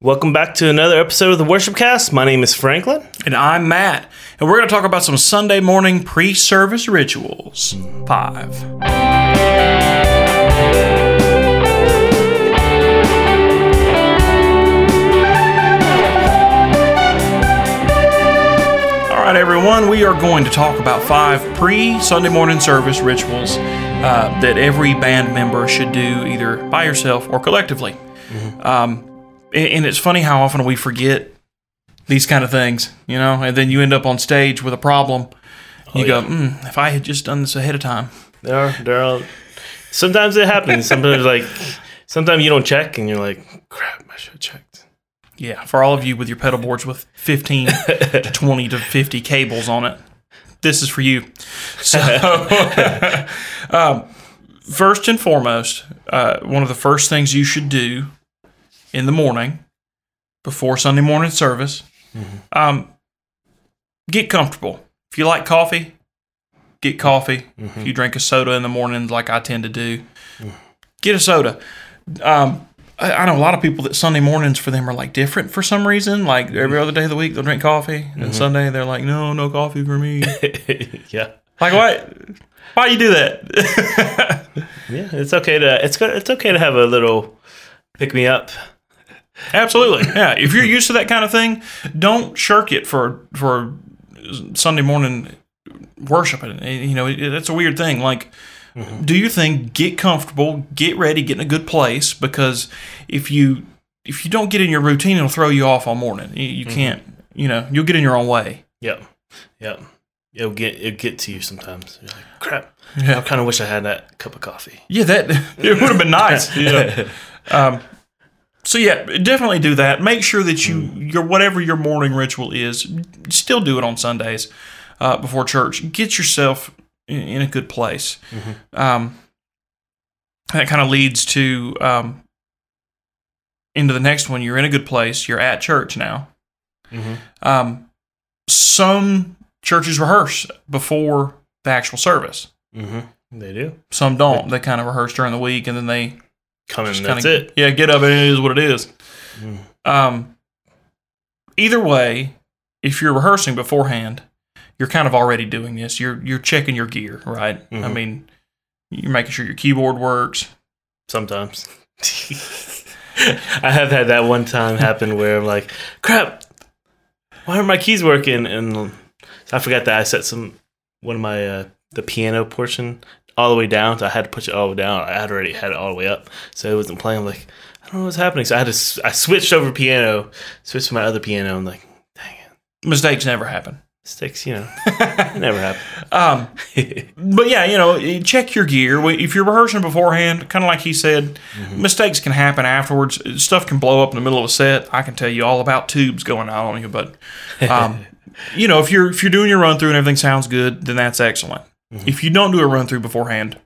Welcome back to another episode of the Worship Cast. My name is Franklin. And I'm Matt, and we're going to talk about some Sunday morning pre service rituals. Five. All right, everyone, we are going to talk about five pre Sunday morning service rituals uh, that every band member should do either by yourself or collectively. Um, and it's funny how often we forget these kind of things, you know, and then you end up on stage with a problem. You go, mm, if I had just done this ahead of time. There are, there are. Sometimes it happens. Sometimes like, sometimes you don't check, and you're like, "Crap, I should have checked." Yeah, for all of you with your pedal boards with 15 to 20 to 50 cables on it, this is for you. So, um, first and foremost, uh, one of the first things you should do in the morning before Sunday morning service, mm-hmm. um, get comfortable. If you like coffee, get coffee. If mm-hmm. you drink a soda in the morning, like I tend to do, mm. get a soda. Um, I, I know a lot of people that Sunday mornings for them are like different for some reason. Like every mm. other day of the week, they'll drink coffee, and mm-hmm. Sunday they're like, no, no coffee for me. yeah, like what? Why you do that? yeah. It's okay to it's good. It's okay to have a little pick me up. Absolutely, yeah. If you're used to that kind of thing, don't shirk it for for Sunday morning worshiping. You know, it, it's a weird thing. Like, do your thing, get comfortable, get ready, get in a good place. Because if you if you don't get in your routine, it'll throw you off all morning. You, you can't. You know, you'll get in your own way. Yep, yep. It'll get it'll get to you sometimes. You're like, "Crap, Yeah. I kind of wish I had that cup of coffee." Yeah, that it would have been nice. Yeah. Um, so yeah, definitely do that. Make sure that you your whatever your morning ritual is, still do it on Sundays uh, before church. Get yourself in, in a good place. Um, that kind of leads to um, into the next one. You're in a good place. You're at church now. Mhm. Um, some churches rehearse before the actual service. Mm-hmm. They do Some don't. They kind of rehearse during the week and then they come in. just That's kinda, it. Yeah, get up and it is what it is. Mm. Um, either way, if you're rehearsing beforehand, you're kind of already doing this. You're you're checking your gear, right? I Mhm. mean, you're making sure your keyboard works. Sometimes. I have had that one time happen where I'm like, crap, why aren't my keys working? And I forgot that I set some one of my uh, the piano portion all the way down, so I had to push it all the way down. I had already had it all the way up, so it wasn't playing. I'm like, I don't know what's happening. So I had to I switched over piano, switched to my other piano. I'm like, dang it, Mistakes never happen. mistakes, you know, never happen. Um, but yeah, you know, check your gear. If you're rehearsing beforehand, kind of like he said, mistakes can happen afterwards. Stuff can blow up in the middle of a set. I can tell you all about tubes going out on you, but um, you know, if you're if you're doing your run through and everything sounds good, then that's excellent. If you don't do a run through beforehand,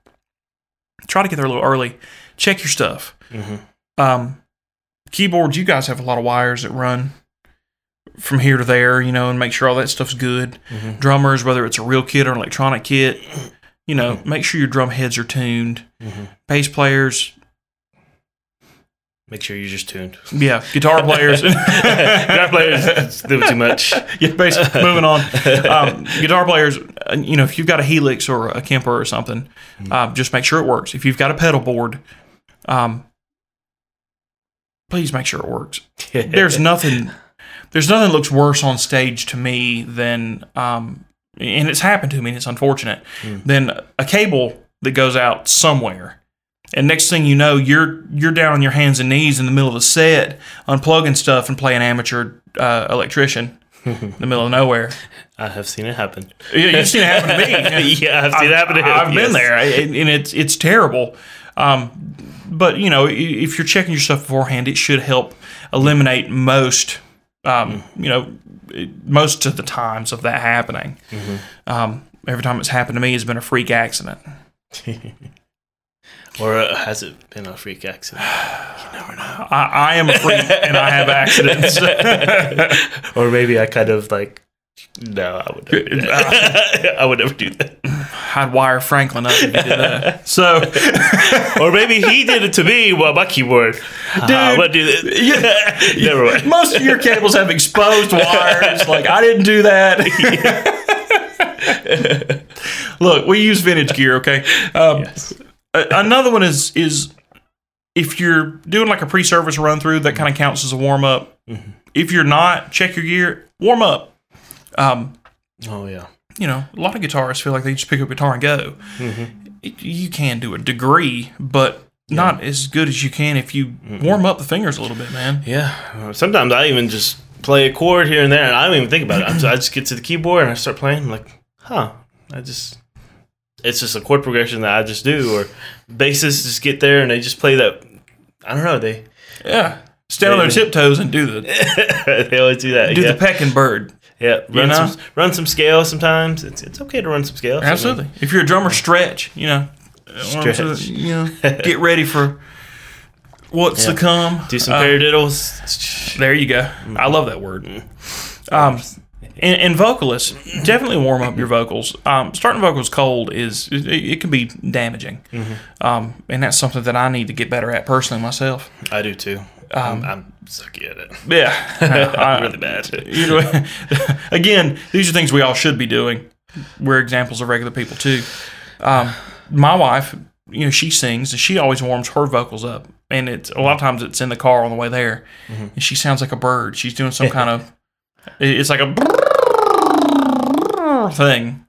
try to get there a little early. Check your stuff. Mhm. Um, keyboards, you guys have a lot of wires that run from here to there, you know, and make sure all that stuff's good. Drummers, whether it's a real kit or an electronic kit, you know, make sure your drum heads are tuned. Mhm. Bass players, Make sure you're just tuned. yeah, guitar players, Guitar players it's a too much. yeah, bass, moving on. Um, guitar players, uh, you know, if you've got a Helix or a Kemper or something, uh, just make sure it works. If you've got a pedal board, um, please make sure it works. There's nothing, there's nothing that looks worse on stage to me than, um, and it's happened to me. and It's unfortunate. Than a cable that goes out somewhere. And next thing you know, you're you're down on your hands and knees in the middle of a set, unplugging stuff and playing amateur uh, electrician in the middle of nowhere. I have seen it happen. Yeah, you've seen it happen to me. yeah, I've seen it happen to him. I've been there, and it's it's terrible. Um, but you know, if you're checking your stuff beforehand, it should help eliminate most, um, you know, most of the times of that happening. Um, every time it's happened to me, has been a freak accident. Or uh, has it been a freak accident? You never know. I, I am a freak, and I have accidents. or maybe I kind of like, no, I would never do that. I would never do that. I'd wire Franklin up if he did that. So, or maybe he did it to me while my keyboard. Dude, uh, what do this? Never mind. most of your cables have exposed wires. Like I didn't do that. Look, we use vintage gear. Okay. Um, Yes. Another one is is if you're doing like a pre-service run through, that kind of counts as a warm up. If you're not, check your gear, warm up. Um, Oh yeah. you know, a lot of guitarists feel like they just pick up a guitar and go. It- you can do a degree, but not as good as you can if you warm up the fingers a little bit, man. Yeah. Sometimes I even just play a chord here and there, and I don't even think about it. I just get to the keyboard and I start playing. I'm like, huh. I just. It's just a chord progression that I just do, or bassists just get there and they just play that. I don't know. They Yeah. Stand on their tiptoes and do the they always do that. do yeah. the pecking bird. yeah. Run know? some run some scales sometimes. It's it's okay to run some scales. I mean, Absolutely. If you're a drummer, stretch. You know, Stretch. You know, get ready for what's to come. do some Uh, paradiddles. There you go. I love that word. Um, and, and vocalists definitely warm up your vocals. Um, starting vocals cold is it, it can be damaging, um, and that's something that I need to get better at personally myself. I do too. I'm, I'm sucky at it. Yeah, I'm really bad. you know, again, these are things we all should be doing. We're examples of regular people too. Um, my wife, you know, she sings and she always warms her vocals up, and it's a lot of times it's in the car on the way there, and she sounds like a bird. She's doing some kind of, it's like a thing.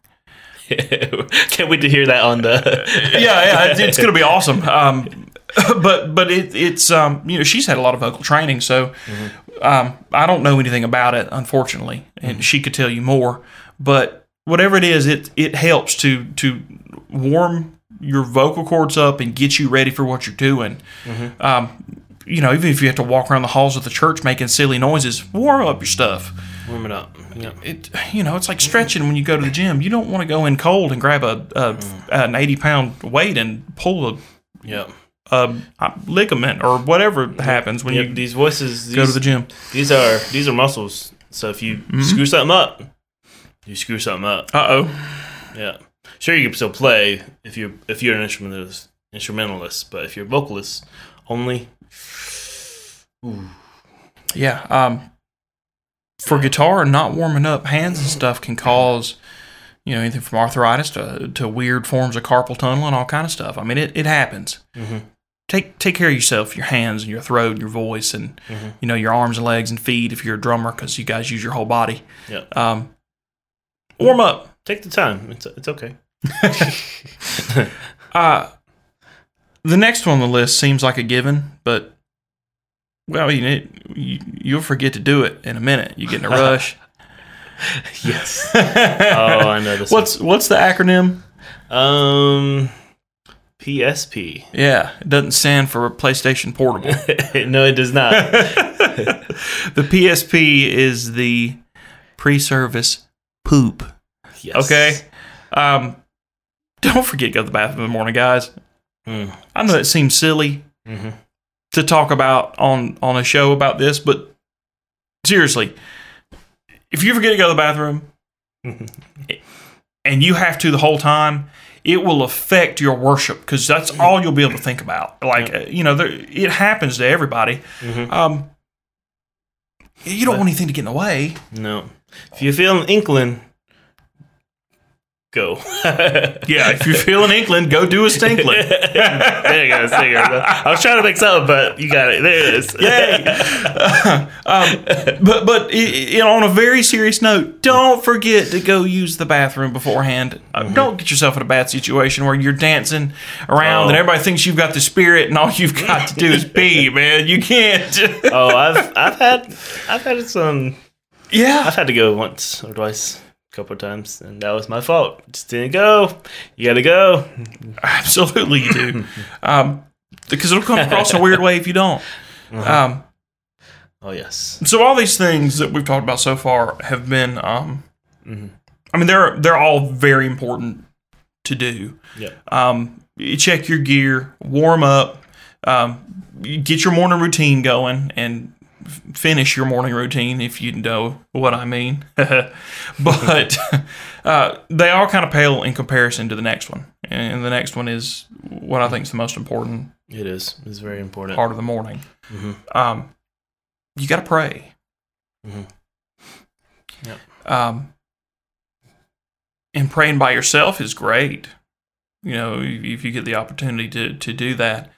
Can't wait to hear that on the. yeah, yeah, it's, it's going to be awesome. Um, but but it, it's um, you know she's had a lot of vocal training, so um, I don't know anything about it, unfortunately, and she could tell you more. But whatever it is, it it helps to to warm your vocal cords up and get you ready for what you're doing. Um, you know, even if you have to walk around the halls of the church making silly noises, warm up your stuff. Warm it up. Yeah. It, you know, it's like stretching when you go to the gym. You don't want to go in cold and grab a, a an eighty pound weight and pull a Yeah. a, a ligament or whatever happens when Yep, you these voices. These, go to the gym. These are these are muscles. So if you screw something up, you screw something up. Uh oh. Yeah. Sure, you can still play if you if you're an instrumentalist, instrumentalist, but if you're a vocalist only, Yeah. Um, for guitar, not warming up hands and stuff can cause, you know, anything from arthritis to, to weird forms of carpal tunnel and all kind of stuff. I mean, it, it happens. Mhm. Take take care of yourself, your hands and your throat and your voice, and you know your arms and legs and feet if you're a drummer, because you guys use your whole body. yeah, Um, warm up. take the time. It's it's okay. Uh, the next one on the list seems like a given, but well, you, you you'll forget to do it in a minute. You get in a rush. Yes. oh, I know this. what's what's the acronym? um PSP? Yeah, it doesn't stand for PlayStation Portable. no, it does not. the PSP is the pre-service poop. Yes. Okay. Um, don't forget to go to the bathroom in the morning, guys. Mm. I know it seems silly Mhm. to talk about on on a show about this, but seriously, if you forget to go to the bathroom and you have to the whole time, it will affect your worship because that's all you'll be able to think about. Like uh, you know, there, it happens to everybody. Mhm. Um, you don't want anything to get in the way. No. If you feel an inkling, go. Yeah, if you're feeling England, go do a stinkling. there you go. I was trying to make something, but you got it. There it is. Yay! um, but but i i on a very serious note, don't forget to go use the bathroom beforehand. Uh, Don't get yourself in a bad situation where you're dancing around Oh. and everybody thinks you've got the spirit and all you've got to do is pee, man. You can't. Oh, I've I've had I've had some. yeah. I've had to go once or twice, couple of times, and that was my fault. Just didn't go. You got to go. Absolutely, you do. um, because it'll come across a weird way if you don't. Um, Oh yes. so all these things that we've talked about so far have been, um, Mhm. I mean, they're they're all very important to do. Yeah. Um, you check your gear, warm up, um, you get your morning routine going, and finish your morning routine, if you know what I mean. but uh, they all kind of pale in comparison to the next one, and the next one is what I think is the most important It is. It's very important. part of the morning. Mhm. Um, you got to pray. Mhm. Yep. Um, and praying by yourself is great. You know, if if you get the opportunity to to do that.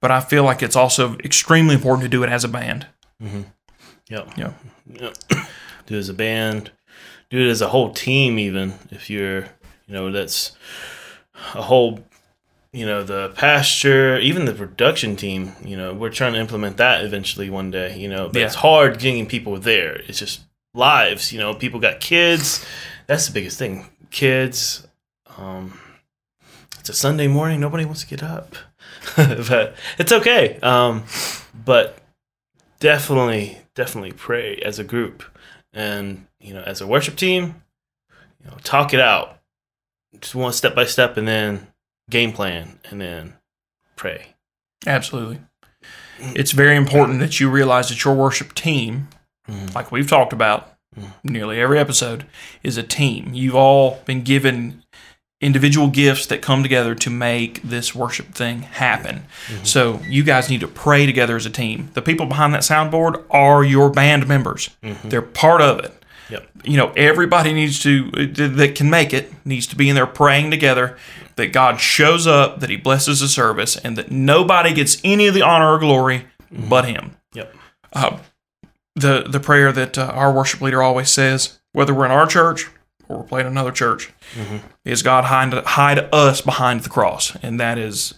But I feel like it's also extremely important to do it as a band. Mm-hmm. Yep. Yeah. Yep. do it as a band. Do it as a whole team, even if you're, you know, that's a whole, you know, the pasture, even the production team. You know, we're trying to implement that eventually one day. You know, but Yeah. it's hard getting people there. It's just lives. You know, people got kids. That's the biggest thing. Kids. Um, it's a Sunday morning. Nobody wants to get up, but it's okay. Um, but definitely, definitely pray as a group, and you know, as a worship team, you know, talk it out, just one step by step, and then game plan, and then pray. Absolutely. It's very important that you realize that your worship team, Mhm. like we've talked about Mhm. nearly every episode, is a team. You've all been given individual gifts that come together to make this worship thing happen. So you guys need to pray together as a team. The people behind that soundboard are your band members. They're part of it. Yep. You know, everybody needs to that can make it needs to be in there praying together that God shows up, that He blesses the service, and that nobody gets any of the honor or glory but Him. Yep. Uh, the the prayer that uh, our worship leader always says, whether we're in our church or we're playing another church, is God hide, hide us behind the cross, and that is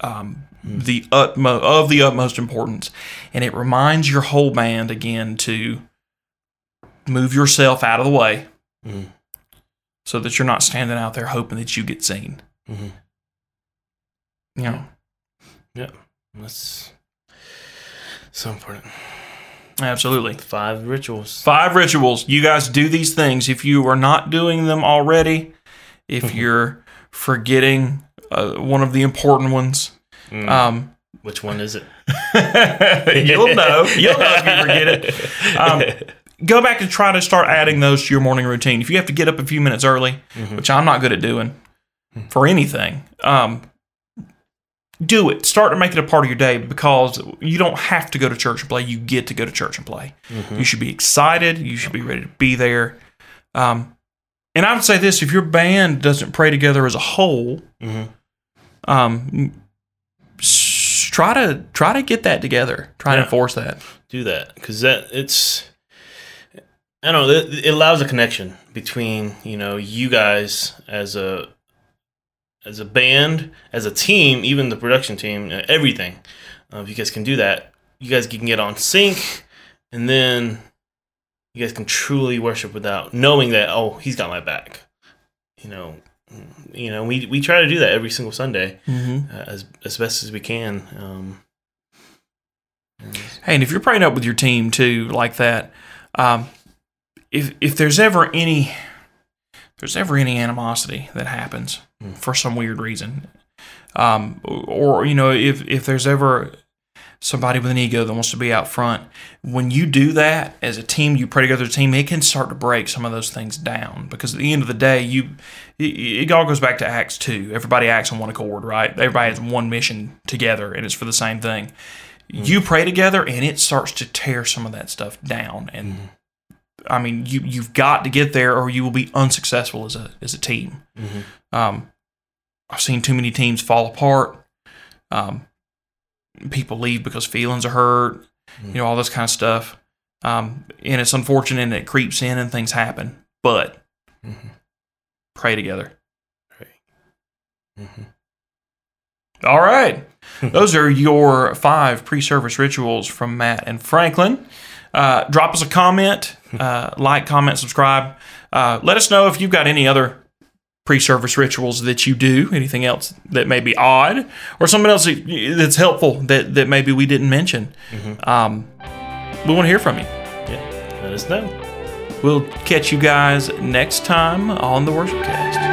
um, the utmost of the utmost importance. And it reminds your whole band again to move yourself out of the way, Mhm. so that you're not standing out there hoping that you get seen. You know, Yep. That's so important. Absolutely. Five rituals. Five rituals. You guys do these things. If you are not doing them already, if Mm-hmm. you're forgetting uh, one of the important ones, Mm. um, Which one is it? you'll know. You'll know if you forget it. Um, go back and try to start adding those to your morning routine. If you have to get up a few minutes early, Mm-hmm. which I'm not good at doing for anything, um, do it. Start to make it a part of your day because you don't have to go to church and play. You get to go to church and play. Mm-hmm. You should be excited. You should be ready to be there. Um, and I would say this: if your band doesn't pray together as a whole, Mhm. um, try to try to get that together. Try to Yeah. enforce that. do that because that it's I don't know it, it allows a connection between you know you guys as a as a band as a team even the production team uh, everything uh, if you guys can do that you guys can get on sync and then you guys can truly worship without knowing that oh he's got my back you know you know we we try to do that every single Sunday Mm-hmm. uh, as as best as we can um Hey, and if you're praying up with your team too, like that, um, if if there's ever any if there's ever any animosity that happens. For some weird reason, um, or you know, if if there's ever somebody with an ego that wants to be out front, when you do that as a team, you pray together as a team, it can start to break some of those things down. Because at the end of the day, you it, it all goes back to Acts two. Everybody acts on one accord, right? Everybody has one mission together, and it's for the same thing. You pray together and it starts to tear some of that stuff down and i mean you you've got to get there or you will be unsuccessful as a as a team Mhm. um i've seen too many teams fall apart um people leave because feelings are hurt you know all this kind of stuff um and it's unfortunate and it creeps in and things happen but Mhm. pray together Mhm. All right. Those are your five pre service rituals from Matt and Franklin. Uh, drop us a comment, uh, like, comment, subscribe. Uh, let us know if you've got any other pre service rituals that you do, anything else that may be odd, or something else that's helpful that, that maybe we didn't mention. Um, we want to hear from you. Yeah, let us know. We'll catch you guys next time on the Worship Cast.